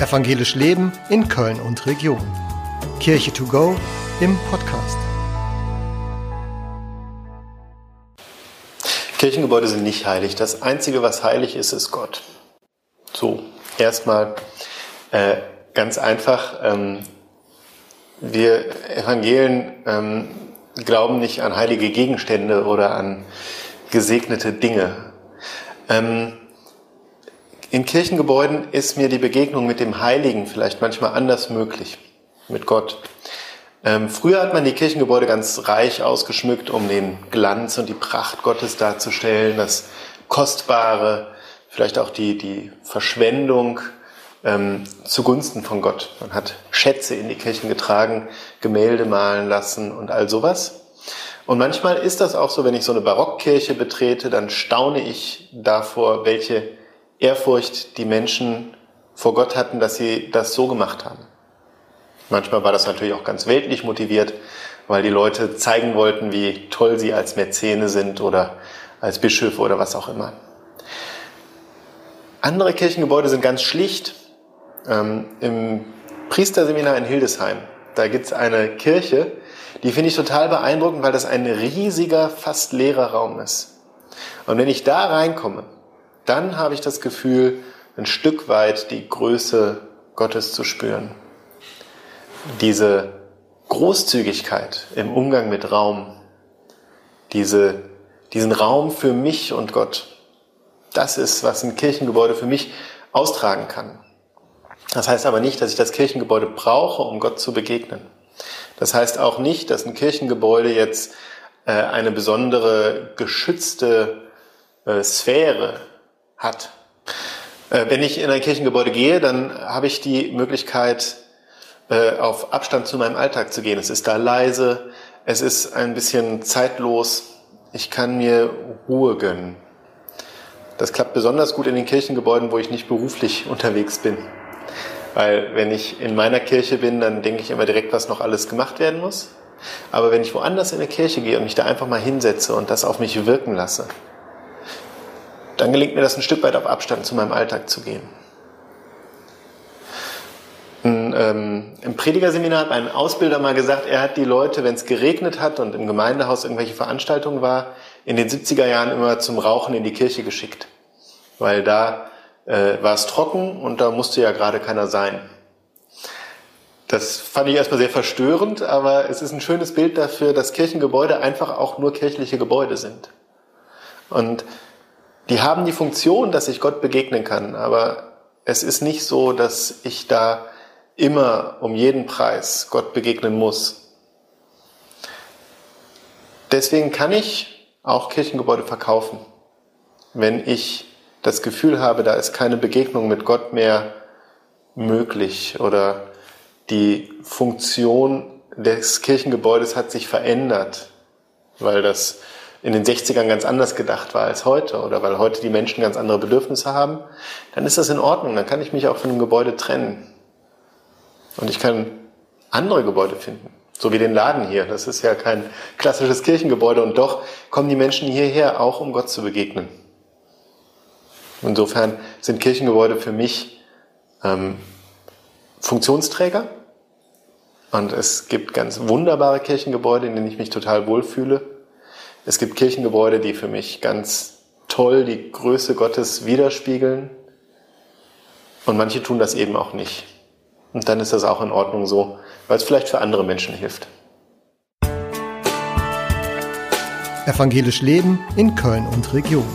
Evangelisch Leben in Köln und Region. Kirche to go im Podcast. Kirchengebäude sind nicht heilig. Das Einzige, was heilig ist, ist Gott. So, erstmal äh, ganz einfach. Ähm, wir Evangelien ähm, glauben nicht an heilige Gegenstände oder an gesegnete Dinge. Ähm, in Kirchengebäuden ist mir die Begegnung mit dem Heiligen vielleicht manchmal anders möglich, mit Gott. Ähm, früher hat man die Kirchengebäude ganz reich ausgeschmückt, um den Glanz und die Pracht Gottes darzustellen, das Kostbare, vielleicht auch die, die Verschwendung ähm, zugunsten von Gott. Man hat Schätze in die Kirchen getragen, Gemälde malen lassen und all sowas. Und manchmal ist das auch so, wenn ich so eine Barockkirche betrete, dann staune ich davor, welche Ehrfurcht die Menschen vor Gott hatten, dass sie das so gemacht haben. Manchmal war das natürlich auch ganz weltlich motiviert, weil die Leute zeigen wollten, wie toll sie als Mäzene sind oder als Bischöfe oder was auch immer. Andere Kirchengebäude sind ganz schlicht. Ähm, Im Priesterseminar in Hildesheim, da gibt es eine Kirche, die finde ich total beeindruckend, weil das ein riesiger, fast leerer Raum ist. Und wenn ich da reinkomme, dann habe ich das Gefühl, ein Stück weit die Größe Gottes zu spüren. Diese Großzügigkeit im Umgang mit Raum, diese, diesen Raum für mich und Gott, das ist, was ein Kirchengebäude für mich austragen kann. Das heißt aber nicht, dass ich das Kirchengebäude brauche, um Gott zu begegnen. Das heißt auch nicht, dass ein Kirchengebäude jetzt äh, eine besondere geschützte äh, Sphäre hat. Äh, wenn ich in ein Kirchengebäude gehe, dann habe ich die Möglichkeit, äh, auf Abstand zu meinem Alltag zu gehen. Es ist da leise, es ist ein bisschen zeitlos, ich kann mir Ruhe gönnen. Das klappt besonders gut in den Kirchengebäuden, wo ich nicht beruflich unterwegs bin. Weil wenn ich in meiner Kirche bin, dann denke ich immer direkt, was noch alles gemacht werden muss. Aber wenn ich woanders in eine Kirche gehe und mich da einfach mal hinsetze und das auf mich wirken lasse, dann gelingt mir das ein Stück weit auf Abstand zu meinem Alltag zu gehen. Ein, ähm, Im Predigerseminar hat ein Ausbilder mal gesagt, er hat die Leute, wenn es geregnet hat und im Gemeindehaus irgendwelche Veranstaltungen war, in den 70er Jahren immer zum Rauchen in die Kirche geschickt. Weil da äh, war es trocken und da musste ja gerade keiner sein. Das fand ich erstmal sehr verstörend, aber es ist ein schönes Bild dafür, dass Kirchengebäude einfach auch nur kirchliche Gebäude sind. Und die haben die Funktion, dass ich Gott begegnen kann, aber es ist nicht so, dass ich da immer um jeden Preis Gott begegnen muss. Deswegen kann ich auch Kirchengebäude verkaufen, wenn ich das Gefühl habe, da ist keine Begegnung mit Gott mehr möglich oder die Funktion des Kirchengebäudes hat sich verändert, weil das in den 60ern ganz anders gedacht war als heute oder weil heute die Menschen ganz andere Bedürfnisse haben, dann ist das in Ordnung. Dann kann ich mich auch von dem Gebäude trennen. Und ich kann andere Gebäude finden. So wie den Laden hier. Das ist ja kein klassisches Kirchengebäude und doch kommen die Menschen hierher auch, um Gott zu begegnen. Insofern sind Kirchengebäude für mich ähm, Funktionsträger. Und es gibt ganz wunderbare Kirchengebäude, in denen ich mich total wohlfühle. Es gibt Kirchengebäude, die für mich ganz toll die Größe Gottes widerspiegeln. Und manche tun das eben auch nicht. Und dann ist das auch in Ordnung so, weil es vielleicht für andere Menschen hilft. Evangelisch Leben in Köln und Region.